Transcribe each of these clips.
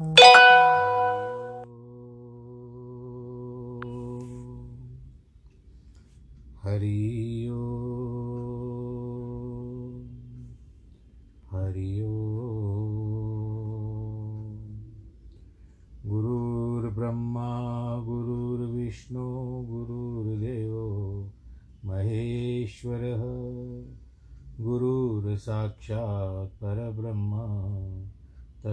हरि ओ हरि गुरुर्ब्रह्मा गुरुर्विष्णु गुरुर्देवो महेश्वरः। गुरुर्साक्षात्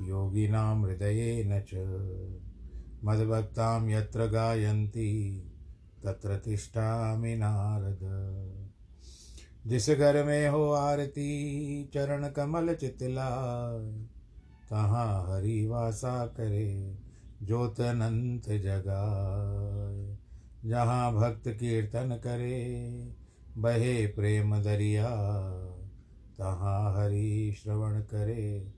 योगिनां हृदयेन च। मद्भक्तां यत्र गायन्ति, तत्र तिष्ठामि नारद। जिस घर में हो आरती, चरण कमल चितलाय। तहाँ हरि वासा करे ज्योत अनंत जगाए जहाँ भक्त कीर्तन करे, बहे प्रेम दरिया। तहाँ हरि श्रवण करे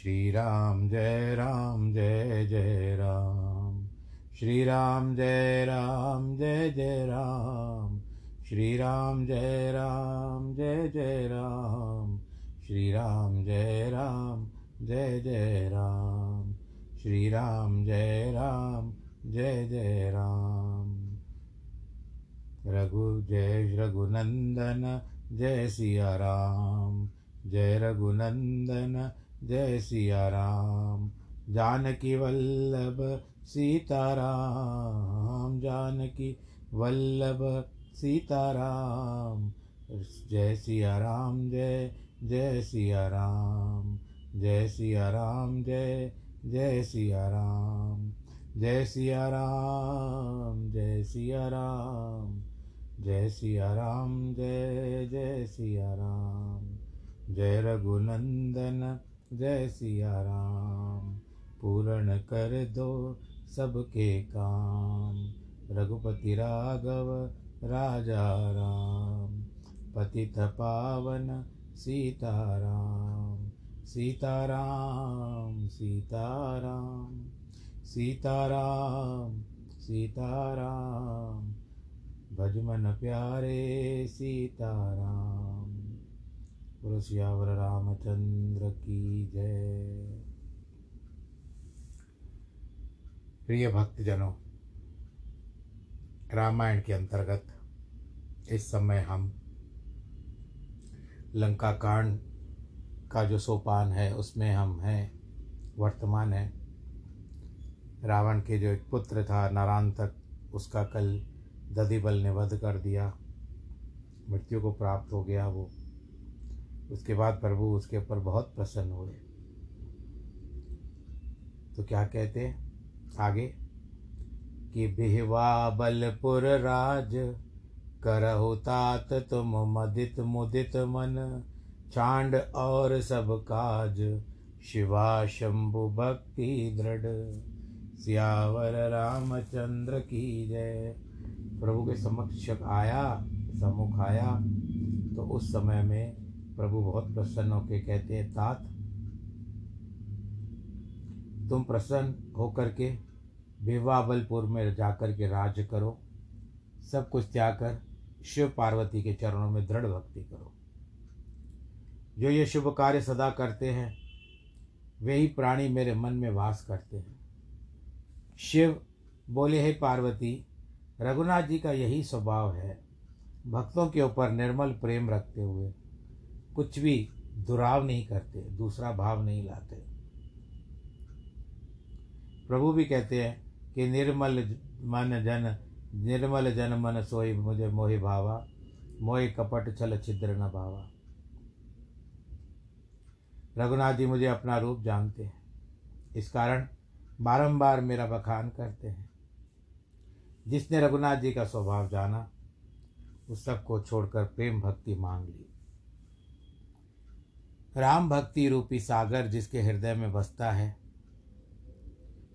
श्री राम जय राम जय जय राम। श्री राम जय राम जय जय राम। श्री राम जय राम जय जय राम। श्री राम जय राम जय जय राम। श्री राम जय राम जय जय राम। रघु जय रघुनंदन जय सिया राम। जय रघुनंदन जय सिया राम जानकी वल्लभ सीताराम, जानकी वल्लभ सीताराम, जय सिया राम जय जय सिया राम जय सिया राम जय जय सिया राम जय सिया राम जय सिया राम जय सिया राम जय जय सिया राम जय रघुनंदन जय सिया राम पूर्ण कर दो सबके काम। रघुपति राघव, राजा राम। पतित पावन, सीताराम। सीताराम सीताराम। सीताराम सीताराम। भजमन प्यारे, सीताराम। बोलो सियावर रामचंद्र की जय। प्रिय भक्तजनों, रामायण के अंतर्गत इस समय हम लंका कांड का जो सोपान है, उसमें हम हैं, वर्तमान है। रावण के जो एक पुत्र था नारांतक उसका कल दधिबल ने वध कर दिया, मृत्यु को प्राप्त हो गया वो। उसके बाद प्रभु उसके ऊपर बहुत प्रसन्न हुए। तो क्या कहते हैं? आगे, कि बिहवा बलपुर राज करहु तात तुम मदित मुदित मन, चांड और सब काज, शिवा शंभु भक्ति दृढ़। सियावर रामचंद्र की जय। प्रभु के समक्ष आया, सम्मुख आया तो उस समय में प्रभु बहुत प्रसन्न होकर कहते हैं, तात, तुम प्रसन्न होकर के विवाहबलपुर में जाकर के राज करो, सब कुछ त्याग कर शिव पार्वती के चरणों में दृढ़ भक्ति करो। जो ये शुभ कार्य सदा करते हैं, वे ही प्राणी मेरे मन में वास करते हैं। शिव बोले, हे पार्वती, रघुनाथ जी का यही स्वभाव है। भक्तों के ऊपर निर्मल प्रेम रखते हुए कुछ भी दुराव नहीं करते, दूसरा भाव नहीं लाते। प्रभु भी कहते हैं कि निर्मल मन जन, निर्मल जन मन सोई मुझे मोहि भावा, मोहि कपट छल छिद्र न भावा। रघुनाथ जी मुझे अपना रूप जानते हैं। इस कारण बारंबार मेरा बखान करते हैं। जिसने रघुनाथ जी का स्वभाव जाना, उस सबको छोड़कर प्रेम भक्ति मांग ली। राम भक्ति रूपी सागर जिसके हृदय में बसता है,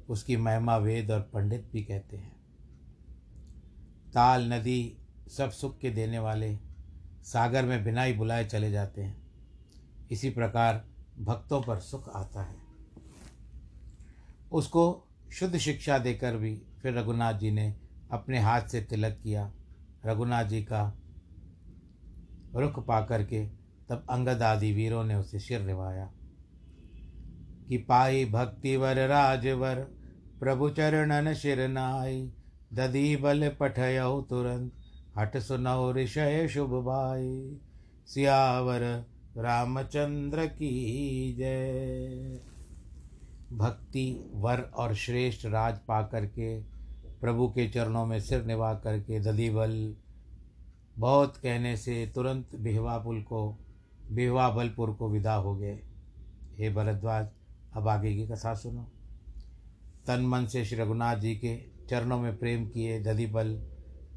उसकी महिमा वेद और पंडित भी कहते हैं। ताल, नदी, सब सुख के देने वाले सागर में बिना ही बुलाए चले जाते हैं। इसी प्रकार भक्तों पर सुख आता है। उसको शुद्ध शिक्षा देकर भी फिर रघुनाथ जी ने अपने हाथ से तिलक किया। रघुनाथ जी का रुख पा करके तब अंगद आदि वीरों ने उसे सिर निभाया कि पाई भक्तिवर, राजवर, प्रभु चरणन शिर नाई। दधी बल पठयऊ तुरंत, हट सुनौ ऋषय शुभ भाई सियावर, रामचंद्र की जय। भक्ति वर और श्रेष्ठ राज पा करके प्रभु के चरणों में सिर निभा करके दधिबल बहुत कहने से तुरंत बिहवा पुल को बिहवा बलपुर को विदा हो गए। हे भरद्वाज, अब आगे की कथा सुनो। तन मन से श्री रघुनाथ जी के चरणों में प्रेम किए दधिबल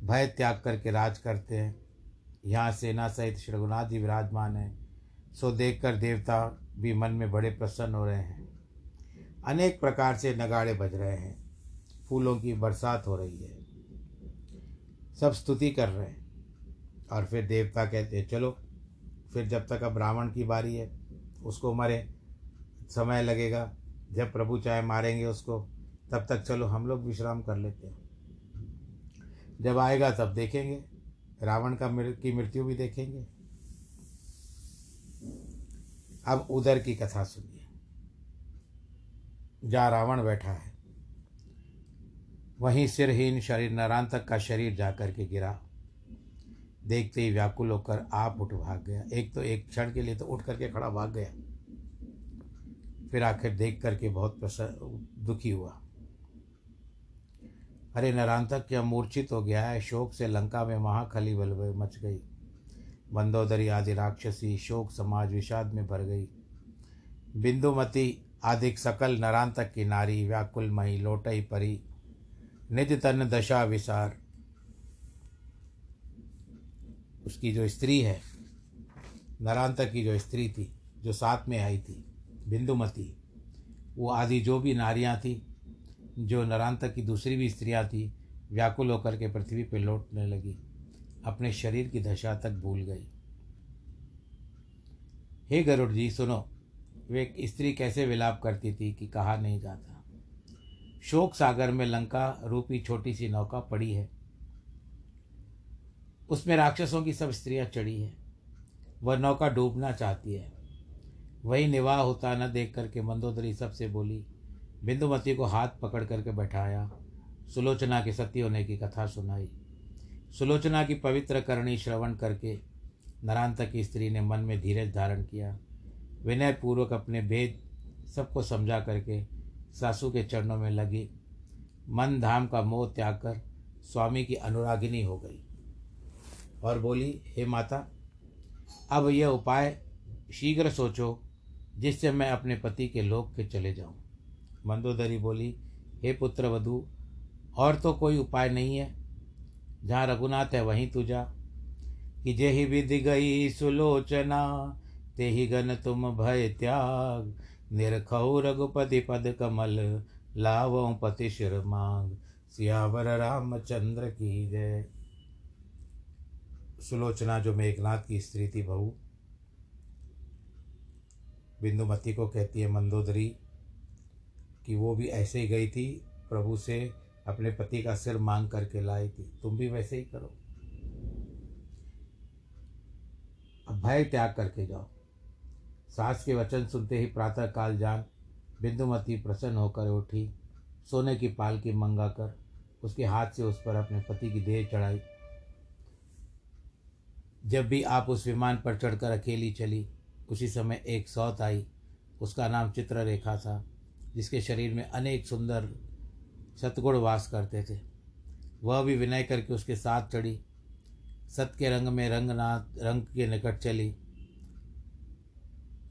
भय त्याग करके राज करते हैं। यहाँ सेना सहित श्री रघुनाथ जी विराजमान हैं। सो देखकर देवता भी मन में बड़े प्रसन्न हो रहे हैं। अनेक प्रकार से नगाड़े बज रहे हैं। फूलों की बरसात हो रही है। सब स्तुति कर रहे हैं। और फिर देवता कहते हैं, चलो फिर जब तक अब रावण की बारी है, उसको मरे, समय लगेगा। जब प्रभु चाहे मारेंगे उसको, तब तक चलो हम लोग विश्राम कर लेते हैं। जब आएगा तब देखेंगे। रावण का की मृत्यु भी देखेंगे। अब उधर की कथा सुनिए। जहाँ रावण बैठा है। वहीं सिरहीन शरीर नरान तक का शरीर जाकर के गिरा। देखते ही व्याकुल होकर आप उठ भाग गया। एक तो एक क्षण के लिए तो उठ करके खड़ा भाग गया। फिर आखिर देख करके बहुत दुखी हुआ। अरे नरांतक, क्या मूर्छित हो गया है? शोक से लंका में महाखली बल मच गई। मंदोदरी आदि राक्षसी शोक समाज विषाद में भर गई। बिंदुमती आदि सकल नरांतक की नारी व्याकुल मही लोटई परी। निज तन दशा विसार। उसकी जो स्त्री है नरांतक की जो स्त्री थी, जो साथ में आई थी, बिंदुमती, वो आदि जो भी नारियाँ थी, जो नरांतक की दूसरी भी स्त्रियाँ थी, व्याकुल होकर के पृथ्वी पर लौटने लगी, अपने शरीर की दशा तक भूल गई। हे गरुड़ जी, सुनो, वे स्त्री कैसे विलाप करती थी कि कहा नहीं जाता? शोक सागर में लंका रूपी छोटी सी नौका पड़ी है। उसमें राक्षसों की सब स्त्रियाँ चढ़ी हैं। वह नौका डूबना चाहती है। वही निवाह होता न देख करके मंदोदरी सबसे बोली, बिंदुमती को हाथ पकड़ करके बैठाया। सुलोचना के सती होने की कथा सुनाई। सुलोचना की पवित्र करणी श्रवण करके नरांतक की स्त्री ने मन में धीरज धारण किया। विनय पूर्वक अपने भेद सबको समझा करके सासू के चरणों में लगी। मन धाम का मोह त्याग कर स्वामी की अनुरागिनी हो गई। और बोली, हे माता, अब यह उपाय शीघ्र सोचो, जिससे मैं अपने पति के लोक के चले जाऊँ। मंदोदरी बोली, हे पुत्र वधु, और तो कोई उपाय नहीं है। जहाँ रघुनाथ है, वहीं तू जा। कि जे ही विधि गई सुलोचना, ते ही गन तुम भय त्याग। निरखौ रघुपति पद कमल लावों पति शिर मांग। सियावर रामचंद्र की जय। सुलोचना जो मेघनाथ की स्त्री थी बहू। बिंदुमती को कहती है मंदोदरी कि वो भी ऐसे ही गई थी, प्रभु से अपने पति का सिर मांग करके लाई थी। तुम भी वैसे ही करो। अब भय त्याग करके जाओ। सास के वचन सुनते ही प्रातः काल जान बिंदुमती प्रसन्न होकर उठी। सोने की पालकी मंगा कर उसके हाथ से उस पर अपने पति की देह चढ़ाई। जब भी आप उस विमान पर चढ़कर अकेली चली, उसी समय एक सौत आई। उसका नाम चित्ररेखा था, जिसके शरीर में अनेक सुंदर सतगुण वास करते थे। वह भी विनय करके उसके साथ चढ़ी। सत के रंग में रंगनाथ, रंग के निकट चली।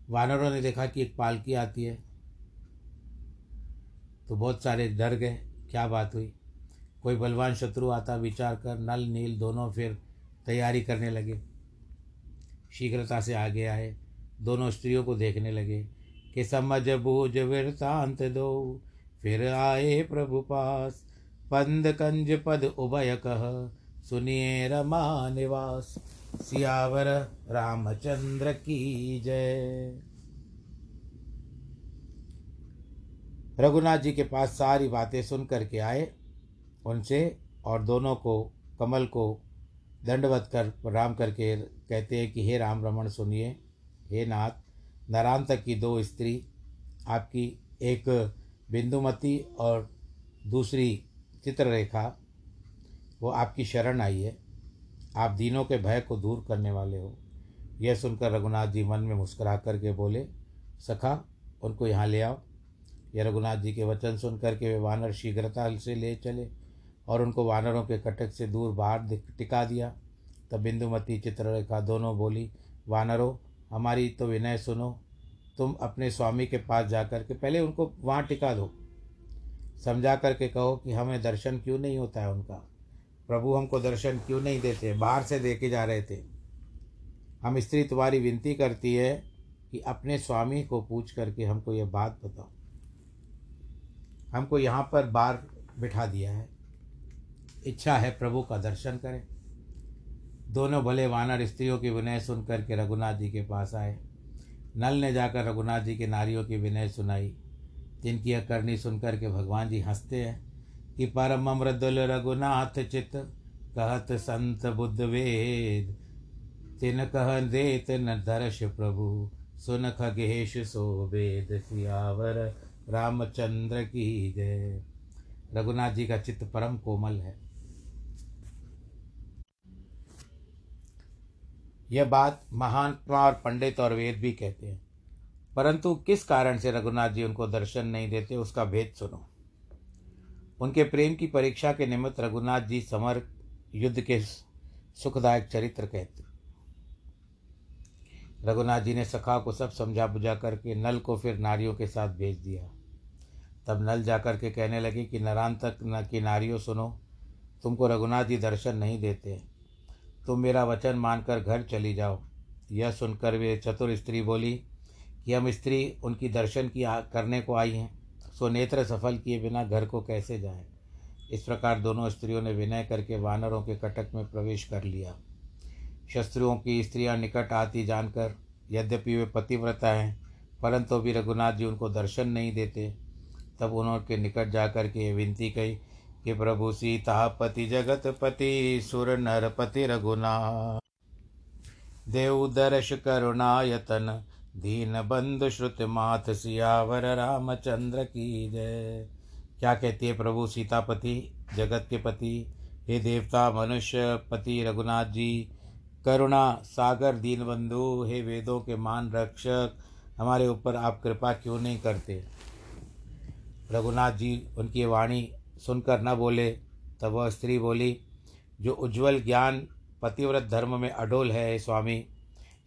वानरों ने देखा कि एक पालकी आती है। तो बहुत सारे डर गए। क्या बात हुई? कोई बलवान शत्रु आता विचार कर नल, नील दोनों फिर तैयारी करने लगे। शीघ्रता से आगे आए। दोनों स्त्रियों को देखने लगे कि समझ बूझ वृतांत दो। फिर आए प्रभु पास। पंद कंज पद उभय कह। सुनिए रमा निवास। सियावर रामचंद्र की जय। रघुनाथ जी के पास सारी बातें सुन करके आए। उनसे और दोनों को, कमल को दंडवत कर प्रणाम करके कहते हैं कि, हे राम रमन सुनिए। हे नाथ नरांतक की दो स्त्री, आपकी एक बिंदुमती और दूसरी चित्ररेखा, वो आपकी शरण आई है। आप दीनों के भय को दूर करने वाले हो। यह सुनकर रघुनाथ जी मन में मुस्कुरा करके बोले, सखा, उनको यहाँ ले आओ। यह रघुनाथ जी के वचन सुन करके वे वानर शीघ्रता से ले चले। और उनको वानरों के कटक से दूर बाहर टिका दिया। तब बिंदुमती चित्ररेखा दोनों बोली, वानरों, हमारी तो विनय सुनो। तुम अपने स्वामी के पास जाकर के पहले उनको वहाँ टिका दो। समझा करके कहो कि हमें दर्शन क्यों नहीं होता है उनका? प्रभु हमको दर्शन क्यों नहीं देते? बाहर से देखे जा रहे थे। हम स्त्री तुम्हारी विनती करती है कि अपने स्वामी को पूछ करके हमको ये बात बताओ। हमको यहाँ पर बार बिठा दिया है। इच्छा है प्रभु का दर्शन करें। दोनों भले वानर स्त्रियों की विनय सुन करके रघुनाथ जी के पास आए। नल ने जाकर रघुनाथ जी के नारियों की विनय सुनाई। जिनकी यह करनी सुनकर के भगवान जी हँसते हैं कि परम मृदुल रघुनाथ चित कहत संत बुद्ध वेद। तिन कह देत न दर्श प्रभु, सुन खगेश सो वेद सियावर, रामचंद्र की जय। रघुनाथ जी का चित्त परम कोमल है। यह बात महात्मा और पंडित और वेद भी कहते हैं। परंतु किस कारण से रघुनाथ जी उनको दर्शन नहीं देते, उसका भेद सुनो। उनके प्रेम की परीक्षा के निमित्त रघुनाथ जी समर युद्ध के सुखदायक चरित्र कहते रघुनाथ जी ने सखा को सब समझा बुझा करके नल को फिर नारियों के साथ भेज दिया। तब नल जाकर के कहने लगे कि नरान तक न की नारियों सुनो, तुमको रघुनाथ जी दर्शन नहीं देते तुम मेरा वचन मानकर घर चली जाओ। यह सुनकर वे चतुर स्त्री बोली, कि हम स्त्री उनकी दर्शन की करने को आई हैं। सो नेत्र सफल किए बिना घर को कैसे जाएँ? इस प्रकार दोनों स्त्रियों ने विनय करके वानरों के कटक में प्रवेश कर लिया। शस्त्रुओं की स्त्रियाँ निकट आती जानकर, यद्यपि वे पतिव्रता हैं, परंतु भी रघुनाथ जी उनको दर्शन नहीं देते। तब उन्होंने निकट जाकर के ये विनती कही कि प्रभु सीतापति जगतपति सुर नरपति रघुना देव दर्श करुणायतन, दीन बंधु श्रुत माथ सियावर रामचंद्र की जय। क्या कहती है प्रभु सीतापति जगत के पति? हे देवता, मनुष्य, पति रघुनाथ जी, करुणा, सागर दीन बंधु हे वेदों के मान रक्षक, हमारे ऊपर आप कृपा क्यों नहीं करते? रघुनाथ जी, उनकी वाणी सुनकर न बोले। तब वह स्त्री बोली, जो उज्जवल ज्ञान पतिव्रत धर्म में अडोल है स्वामी,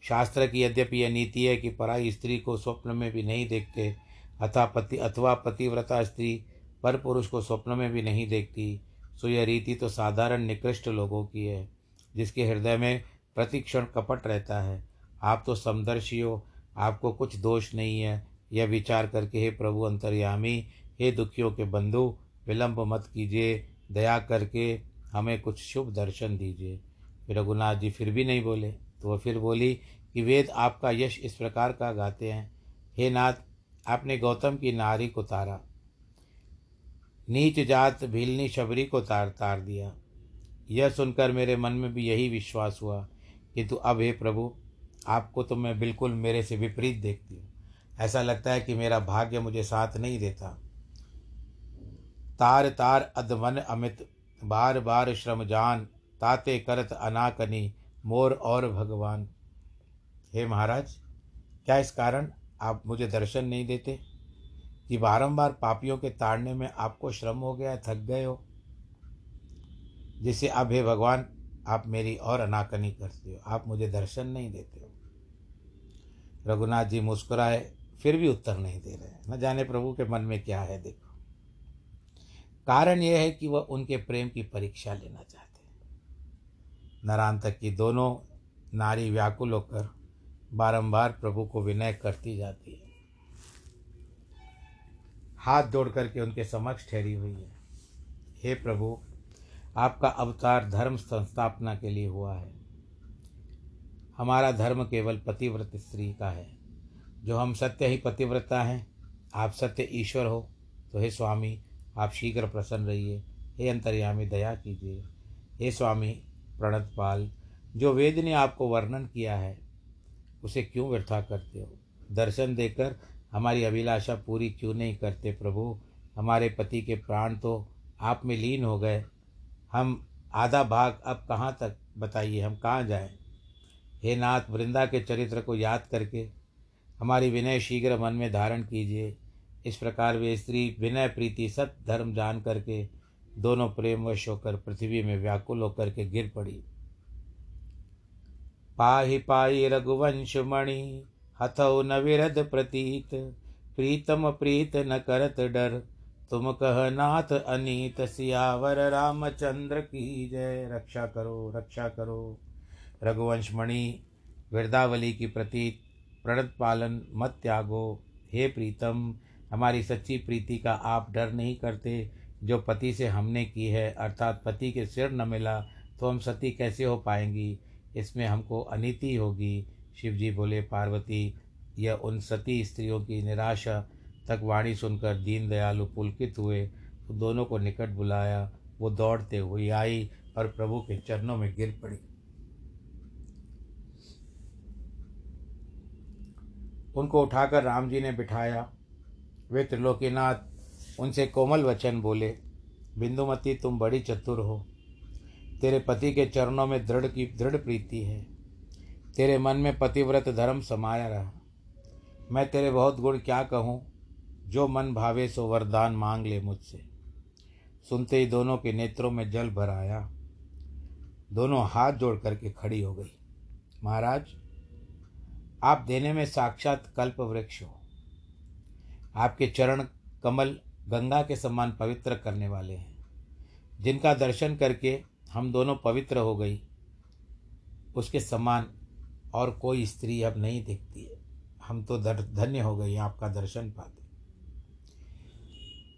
शास्त्र की यद्यपि यह नीति है कि पराई स्त्री को स्वप्न में भी नहीं देखते, अथा पति अथवा पतिव्रता स्त्री पर पुरुष को स्वप्न में भी नहीं देखती, सो यह रीति तो साधारण निकृष्ट लोगों की है, जिसके हृदय में प्रतिक्षण कपट रहता है। आप तो समदर्शी हो, आपको कुछ दोष नहीं है। यह विचार करके, हे प्रभु अंतर्यामी, हे दुखियों के बंधु विलंब मत कीजिए, दया करके हमें कुछ शुभ दर्शन दीजिए। फिर रघुनाथ जी फिर भी नहीं बोले तो वह फिर बोली कि वेद आपका यश इस प्रकार का गाते हैं। हे नाथ, आपने गौतम की नारी को तारा, नीच जात भीलनी शबरी को तार तार दिया। यह सुनकर मेरे मन में भी यही विश्वास हुआ किंतु अब हे प्रभु, आपको तो मैं बिल्कुल मेरे से विपरीत देखती हूँ। ऐसा लगता है कि मेरा भाग्य मुझे साथ नहीं देता। तार तार अधमन अमित, बार बार श्रम जान, ताते करत अनाकनी, मोर और भगवान। हे महाराज, क्या इस कारण आप मुझे दर्शन नहीं देते? कि बारंबार पापियों के ताड़ने में आपको श्रम हो गया, थक गए हो? जिसे अब हे भगवान, आप मेरी और अनाकनी करते हो, आप मुझे दर्शन नहीं देते हो। रघुनाथ जी मुस्कुराए, फिर भी उत्तर नहीं दे रहे न जाने प्रभु के मन में क्या है, देखो। कारण यह है कि वह उनके प्रेम की परीक्षा लेना चाहते हैं। नरांतक की दोनों नारी व्याकुल होकर बारंबार प्रभु को विनय करती जाती है। हाथ जोड़ करके उनके समक्ष ठहरी हुई है। हे प्रभु, आपका अवतार धर्म संस्थापना के लिए हुआ है। हमारा धर्म केवल पतिव्रत स्त्री का है। जो हम सत्य ही पतिव्रता हैं, आप सत्य ईश्वर हो तो हे स्वामी आप शीघ्र प्रसन्न रहिए। हे अंतर्यामी, दया कीजिए। हे स्वामी प्रणतपाल, जो वेद ने आपको वर्णन किया है, उसे क्यों व्यर्था करते हो? दर्शन देकर हमारी अभिलाषा पूरी क्यों नहीं करते प्रभु? हमारे पति के प्राण तो आप में लीन हो गए। हम आधा भाग अब कहाँ तक? बताइए, हम कहाँ जाएँ? हे नाथ, वृंदा के चरित्र को याद करके हमारी विनय शीघ्र मन में धारण कीजिए। इस प्रकार वे स्त्री, विनय, प्रीति सत धर्म जान करके दोनों प्रेमवश होकर पृथ्वी में व्याकुल होकर के गिर पड़ी। पाहि पाई रघुवंश मणि, हथौ न प्रतीत, प्रीतम प्रीत न करत डर। तुम कह नाथ अनीत, सियावर रामचंद्र की जय। रक्षा करो रक्षा करो। रघुवंश मणि वृद्धावली की प्रतीत, प्रणत पालन मत त्यागो। हे प्रीतम हमारी सच्ची प्रीति का आप डर नहीं करते, जो पति से हमने की है, अर्थात पति के सिर न मिला तो हम सती कैसे हो पाएँगी? इसमें हमको अनिति होगी। शिव जी बोले, पार्वती, यह उन सती स्त्रियों की निराशा तक वाणी सुनकर दीन दयालु पुलकित हुए। तो दोनों को निकट बुलाया। वो दौड़ते हुए आई और प्रभु के चरणों में गिर पड़ी। उनको उठाकर राम जी ने बिठाया। वे त्रिलोकीनाथ उनसे कोमल वचन बोले, बिंदुमती, तुम बड़ी चतुर हो। तेरे पति के चरणों में दृढ़ की, दृढ़ प्रीति है। तेरे मन में पतिव्रत धर्म समाया रहा। मैं तेरे बहुत गुण क्या कहूँ? जो मन भावे सो वरदान मांग ले मुझसे। सुनते ही दोनों के नेत्रों में जल भर आया। दोनों हाथ जोड़ करके खड़ी हो गई। महाराज, आप देने में साक्षात कल्प वृक्ष हो। आपके चरण कमल गंगा के समान पवित्र करने वाले हैं। जिनका दर्शन करके हम दोनों पवित्र हो गई, उसके समान और कोई स्त्री अब नहीं दिखती है। हम तो धन्य हो गई आपका दर्शन पाते।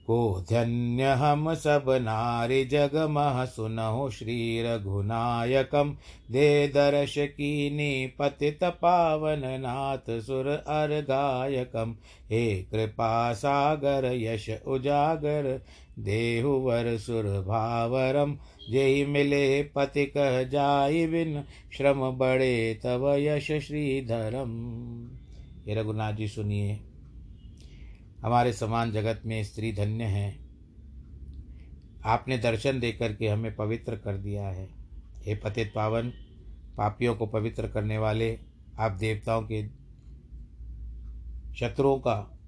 को धन्य हम सब नारी जग मह सुनहो श्री रघुनायकम दे दर्श की पतित पावन नाथ सुर अर गायकम। हे कृपा सागर यश उजागर देहुवर सुर भावरम। जय मिले पति कह जाय बिन, श्रम बड़े तव यश श्रीधरम। हे रघुनाथ जी, सुनिए। हमारे समान जगत में स्त्री धन्य है। आपने दर्शन दे करके हमें पवित्र कर दिया है। हे पतित पावन, पापियों को पवित्र करने वाले, आप देवताओं के शत्रुओं का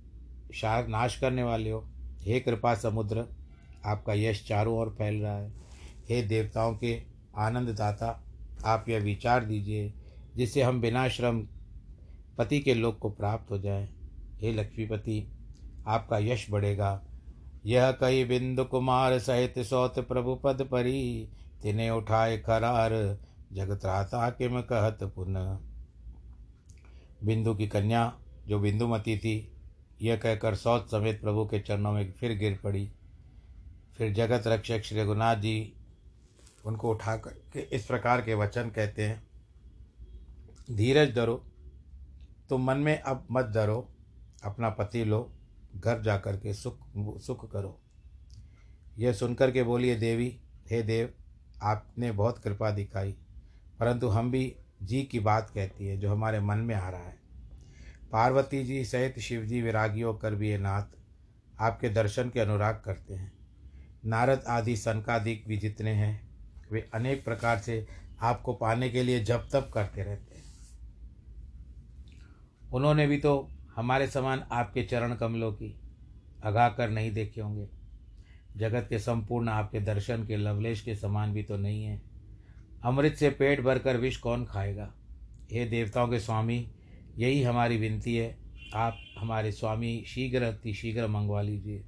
शार नाश करने वाले हो। हे कृपा समुद्र, आपका यश चारों ओर फैल रहा है। हे देवताओं के आनंददाता आप यह विचार दीजिए, जिससे हम बिना श्रम पति के लोक को प्राप्त हो जाए। हे लक्ष्मीपति आपका यश बढ़ेगा। यह कई बिंदु कुमार सहित सौत प्रभु पद परी तिन्हें उठाए करार, जगत राता किम कहत पुनः। बिंदु की कन्या, जो बिंदुमती थी, यह कहकर सौत समेत प्रभु के चरणों में फिर गिर पड़ी। फिर जगत रक्षक श्री रघुनाथ जी उनको उठा कर के इस प्रकार के वचन कहते हैं, धीरज धरो, तुम मन में अब मत धरो, अपना पति लो घर जा कर के सुख सुख करो। यह सुनकर के बोलिए, देवी, हे देव, आपने बहुत कृपा दिखाई, परंतु हम भी जी की बात कहती है, जो हमारे मन में आ रहा है। पार्वती जी सहित शिव जी विरागियों कर भी ये नाथ आपके दर्शन के अनुराग करते हैं। नारद आदि सनकादिक भी जितने हैं, वे अनेक प्रकार से आपको पाने के लिए जप तप करते रहते हैं। उन्होंने भी तो हमारे समान आपके चरण कमलों की अगा कर नहीं देखे होंगे। जगत के संपूर्ण आपके दर्शन के लवलेश के समान भी तो नहीं है। अमृत से पेट भरकर विष कौन खाएगा? हे देवताओं के स्वामी, यही हमारी विनती है। आप हमारे स्वामी शीघ्र अति शीघ्र मंगवा लीजिए।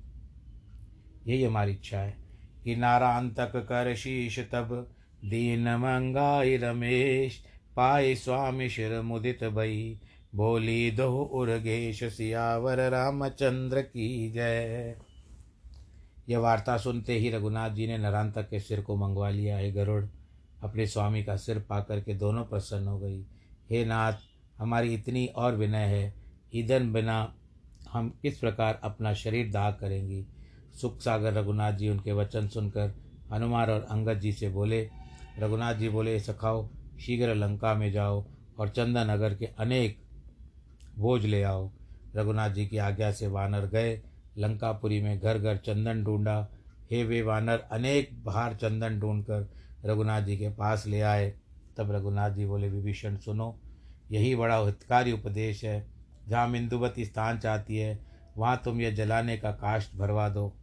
यही हमारी इच्छा है कि नारायण नारांतक कर शीश तब दीन मंगाई रमेश, पाए स्वामी शिर मुदित भई बोली दो उर्गेश सियावर रामचंद्र की जय। यह वार्ता सुनते ही रघुनाथ जी ने नरांतक के सिर को मंगवा लिया। है गरुड़, अपने स्वामी का सिर पाकर के दोनों प्रसन्न हो गई। हे नाथ, हमारी इतनी और विनय है। ईंधन बिना हम किस प्रकार अपना शरीर दाग करेंगी? सुख सागर रघुनाथ जी उनके वचन सुनकर हनुमान और अंगद जी से बोले, रघुनाथ जी बोले, सखाओ, शीघ्र लंका में जाओ और चंदन नगर के अनेक भोज ले आओ। रघुनाथ जी की आज्ञा से वानर गए। लंकापुरी में घर घर चंदन ढूंढा। हे वे वानर, अनेक बाहर चंदन ढूंढकर रघुनाथ जी के पास ले आए। तब रघुनाथ जी बोले, विभीषण, सुनो, यही बड़ा हितकारी उपदेश है। जहाँ बिंदुवती स्थान चाहती है, वहाँ तुम यह जलाने का काष्ट भरवा दो।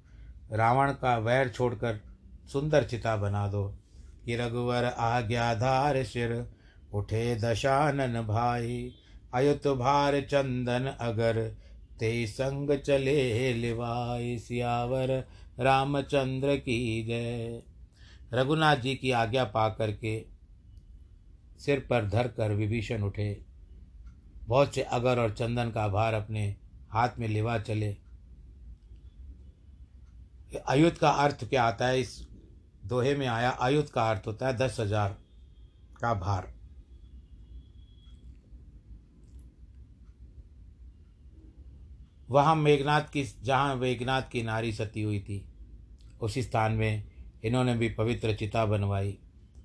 रावण का वैर छोड़कर सुंदर चिता बना दो। कि रघुवर आज्ञाधार सिर, उठे दशानन भाई। अयुत भार चंदन अगर, ते संग चले लिवाई सियावर, रामचंद्र की जय। रघुनाथ जी की आज्ञा पा करके सिर पर धर कर विभीषण उठे। बहुत से अगर और चंदन का भार अपने हाथ में लिवा चले। आयुध का अर्थ क्या आता है? इस दोहे में आया आयुध का अर्थ होता है दस हज़ार का भार। वहाँ मेघनाथ की, जहाँ मेघनाथ की नारी सती हुई थी, उसी स्थान में इन्होंने भी पवित्र चिता बनवाई।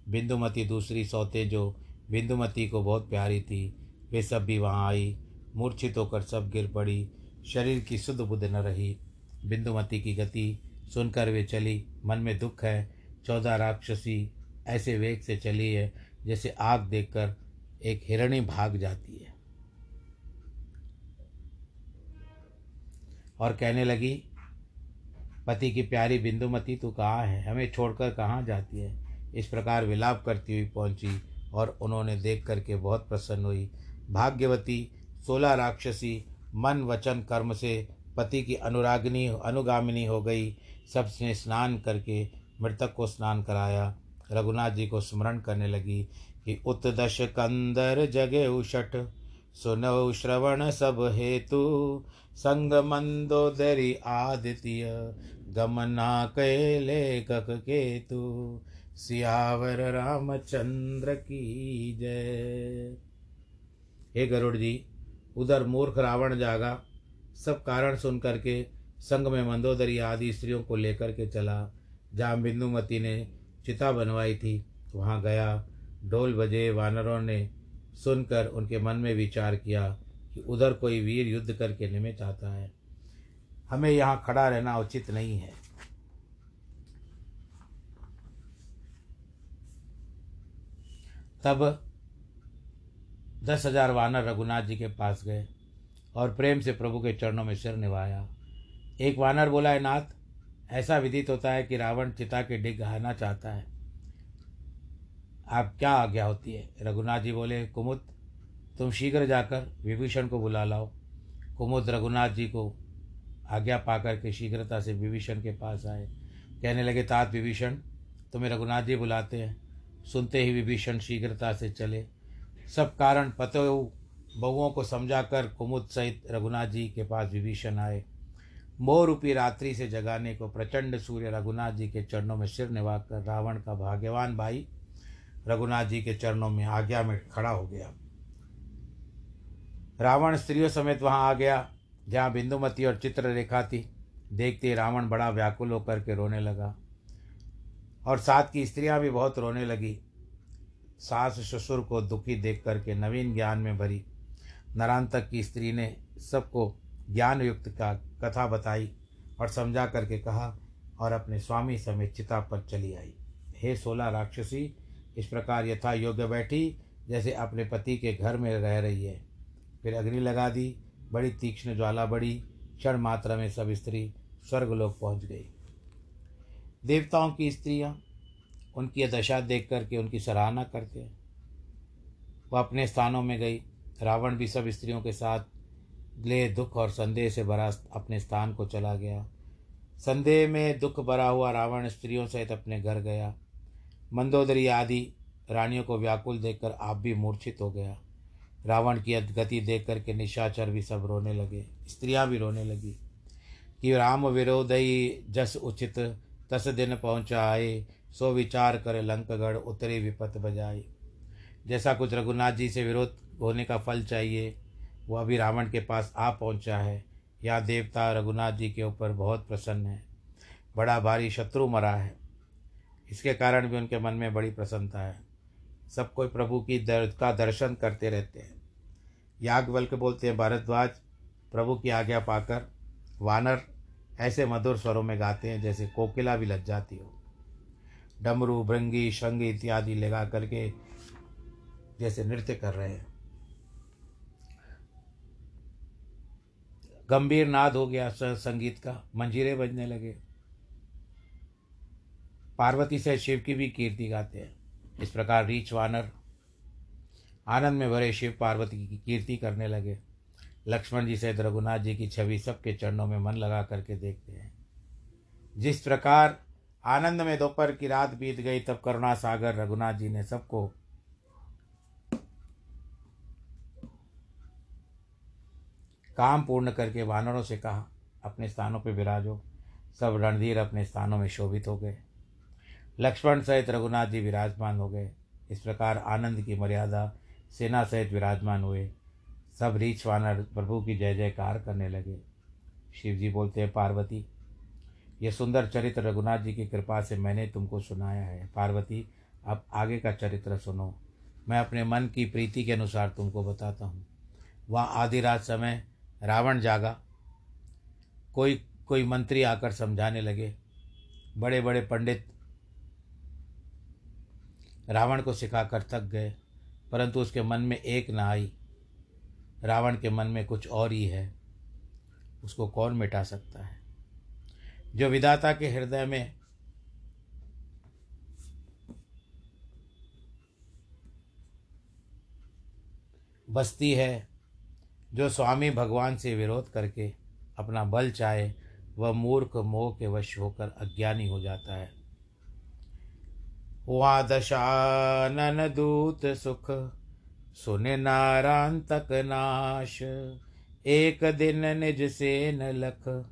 बिंदुमती दूसरी सौते जो बिंदुमती को बहुत प्यारी थी, वे सब भी वहाँ आई, मूर्छित होकर सब गिर पड़ी, शरीर की शुद्ध बुद्ध न रही। बिंदुमती की गति सुनकर वे चली, मन में दुख है, चौदह राक्षसी ऐसे वेग से चली है, जैसे आग देखकर एक हिरणी भाग जाती है। और कहने लगी, पति की प्यारी बिंदुमती, तू कहाँ है? हमें छोड़कर कहाँ जाती है? इस प्रकार विलाप करती हुई पहुँची और उन्होंने देख करके बहुत प्रसन्न हुई। भाग्यवती, सोलह राक्षसी मन वचन कर्म से पति की अनुरागिनी, अनुगामिनी हो गई। सबने स्नान करके मृतक को स्नान कराया। रघुनाथ जी को स्मरण करने लगी कि उत्दश कंदर जगे उषट सुनौ श्रवण सब हेतु, संग मंदोदरी आदित्य, गमना के लेखक केतु। सियावर रामचंद्र की जय। हे गरुड़ जी, उधर मूर्ख रावण जागा, सब कारण सुन करके संग में मंदोदरी आदि स्त्रियों को लेकर के चला। जहाँ बिंदुमती ने चिता बनवाई थी, वहाँ गया, ढोल बजे वानरों ने सुनकर उनके मन में विचार किया कि उधर कोई वीर युद्ध करके निमित आता है। हमें यहाँ खड़ा रहना उचित नहीं है। तब दस हज़ार वानर रघुनाथ जी के पास गए और प्रेम से प्रभु के चरणों में सिर निभाया। एक वानर बोला है नाथ, ऐसा विदित होता है कि रावण चिता के डिग आना चाहता है। आप क्या आज्ञा होती है? रघुनाथ जी बोले, कुमुद, तुम शीघ्र जाकर विभीषण को बुला लाओ। कुमुद रघुनाथ जी को आज्ञा पाकर के शीघ्रता से विभीषण के पास आए। कहने लगे, तात विभीषण, तुम्हें रघुनाथ जी बुलाते हैं। सुनते ही विभीषण शीघ्रता से चले। सब कारण पतो बहुओं को समझाकर कुमुद सहित रघुनाथ जी के पास विभीषण आए। मोह रूपी रात्रि से जगाने को प्रचंड सूर्य रघुनाथ जी के चरणों में सिर निभाकर रावण का भाग्यवान भाई रघुनाथ जी के चरणों में आज्ञा में खड़ा हो गया। रावण स्त्रियों समेत वहाँ आ गया, जहाँ बिंदुमती और चित्र रेखा थी। देखते रावण बड़ा व्याकुल होकर के रोने लगा और साथ की स्त्रियाँ भी बहुत रोने लगी। सास ससुर को दुखी देख करके नवीन ज्ञान में भरी नरांतक की स्त्री ने सबको ज्ञान युक्त का कथा बताई और समझा करके कहा और अपने स्वामी समेत चिता पर चली आई। हे सोलह राक्षसी इस प्रकार यथा योग्य बैठी, जैसे अपने पति के घर में रह रही है। फिर अग्नि लगा दी, बड़ी तीक्ष्ण ज्वाला बढ़ी क्षण मात्रा में सब स्त्री स्वर्गलोक पहुँच गई। देवताओं की स्त्रियाँ, उनकी दशा देख करके उनकी सराहना करते हैं। वह अपने स्थानों में गई। रावण भी सब स्त्रियों के साथ ले दुख और संदेह से भरा अपने स्थान को चला गया। संदेह में दुख भरा हुआ रावण स्त्रियों सहित अपने घर गया। मंदोदरी आदि रानियों को व्याकुल देखकर आप भी मूर्छित हो गया। रावण की गति देख करके निशाचर भी सब रोने लगे, स्त्रियाँ भी रोने लगी कि राम विरोधई जस उचित, तस दिन पहुँचाए, सो विचार कर लंकगढ़ उतरे विपत बजाई जैसा कुछ रघुनाथ जी से विरोध होने का फल चाहिए वो अभी रावण के पास आ पहुँचा है। या देवता रघुनाथ जी के ऊपर बहुत प्रसन्न है। बड़ा भारी शत्रु मरा है। इसके कारण भी उनके मन में बड़ी प्रसन्नता है। सब कोई प्रभु की दर, का दर्शन करते रहते हैं। याज्ञवल्क बोलते हैं, भारद्वाज, प्रभु की आज्ञा पाकर वानर ऐसे मधुर स्वरों में गाते हैं जैसे कोकिला भी लग जाती हो। डमरू, भृंगी, शंग इत्यादि लगा करके जैसे नृत्य कर रहे हैं। गंभीर नाद हो गया संगीत का, मंजीरे बजने लगे। पार्वती से शिव की भी कीर्ति गाते हैं। इस प्रकार रीच वानर आनंद में भरे शिव पार्वती की कीर्ति करने लगे। लक्ष्मण जी सहित रघुनाथ जी की छवि सबके चरणों में मन लगा करके देखते हैं। जिस प्रकार आनंद में दोपहर की रात बीत गई, तब करुणा सागर, रघुनाथ जी ने सबको काम पूर्ण करके वानरों से कहा, अपने स्थानों पर विराजो। सब रणधीर अपने स्थानों में शोभित हो गए। लक्ष्मण सहित रघुनाथ जी विराजमान हो गए। इस प्रकार आनंद की मर्यादा, सेना सहित विराजमान हुए। सब रीछ वानर प्रभु की जय जयकार करने लगे। शिव जी बोलते हैं, पार्वती यह सुंदर चरित्र रघुनाथ जी की कृपा से मैंने तुमको सुनाया है। पार्वती, अब आगे का चरित्र सुनो। मैं अपने मन की प्रीति के अनुसार तुमको बताता हूँ। वहाँ आधी रात समय रावण जागा। कोई कोई मंत्री आकर समझाने लगे। बड़े बड़े पंडित रावण को सिखाकर थक गए, परंतु उसके मन में एक ना आई। रावण के मन में कुछ और ही है। उसको कौन मिटा सकता है? जो विदाता के हृदय में बसती है, जो स्वामी भगवान से विरोध करके अपना बल चाहे, वह मूर्ख मोह के वश होकर अज्ञानी हो जाता है। वहाँ दशानन दूत सुख, सुन नारायण तक नाश। एक दिन निज से न लख,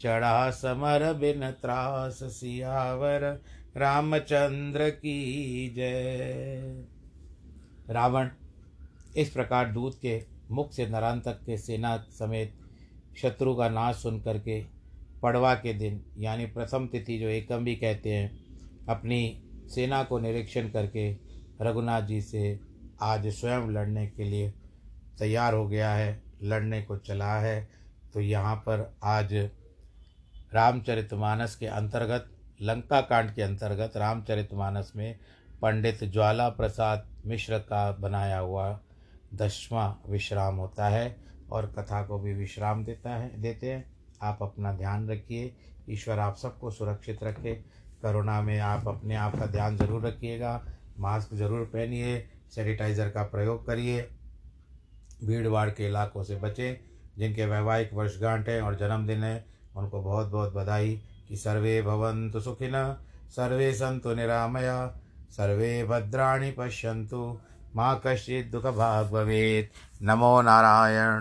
चढ़ा समर बिन त्रास। सियावर रामचंद्र की जय। रावण, इस प्रकार दूत के मुख से नरांतक के सेना समेत शत्रु का नाश सुन करके पड़वा के दिन, यानी प्रथम तिथि जो एकम भी कहते हैं, अपनी सेना को निरीक्षण करके रघुनाथ जी से आज स्वयं लड़ने के लिए तैयार हो गया है, लड़ने को चला है। तो यहाँ पर आज रामचरितमानस के अंतर्गत, लंका कांड के अंतर्गत रामचरितमानस में पंडित ज्वाला प्रसाद मिश्र का बनाया हुआ दसवां विश्राम होता है और कथा को भी विश्राम देता है, देते हैं। आप अपना ध्यान रखिए, ईश्वर आप सबको सुरक्षित रखे। करोना में आप अपने आप का ध्यान ज़रूर रखिएगा, मास्क ज़रूर पहनिए, सैनिटाइज़र का प्रयोग करिए भीड़ भाड़ के इलाकों से बचें, जिनके वैवाहिक वर्षगांठ है और जन्मदिन है, उनको बहुत बहुत बधाई कि सर्वे भवन्तु सुखिन, सर्वे संतु निरामया, सर्वे भद्राणि पश्यन्तु, मा कश्चित् दुःखभाग् भवेत्। नमो नारायण।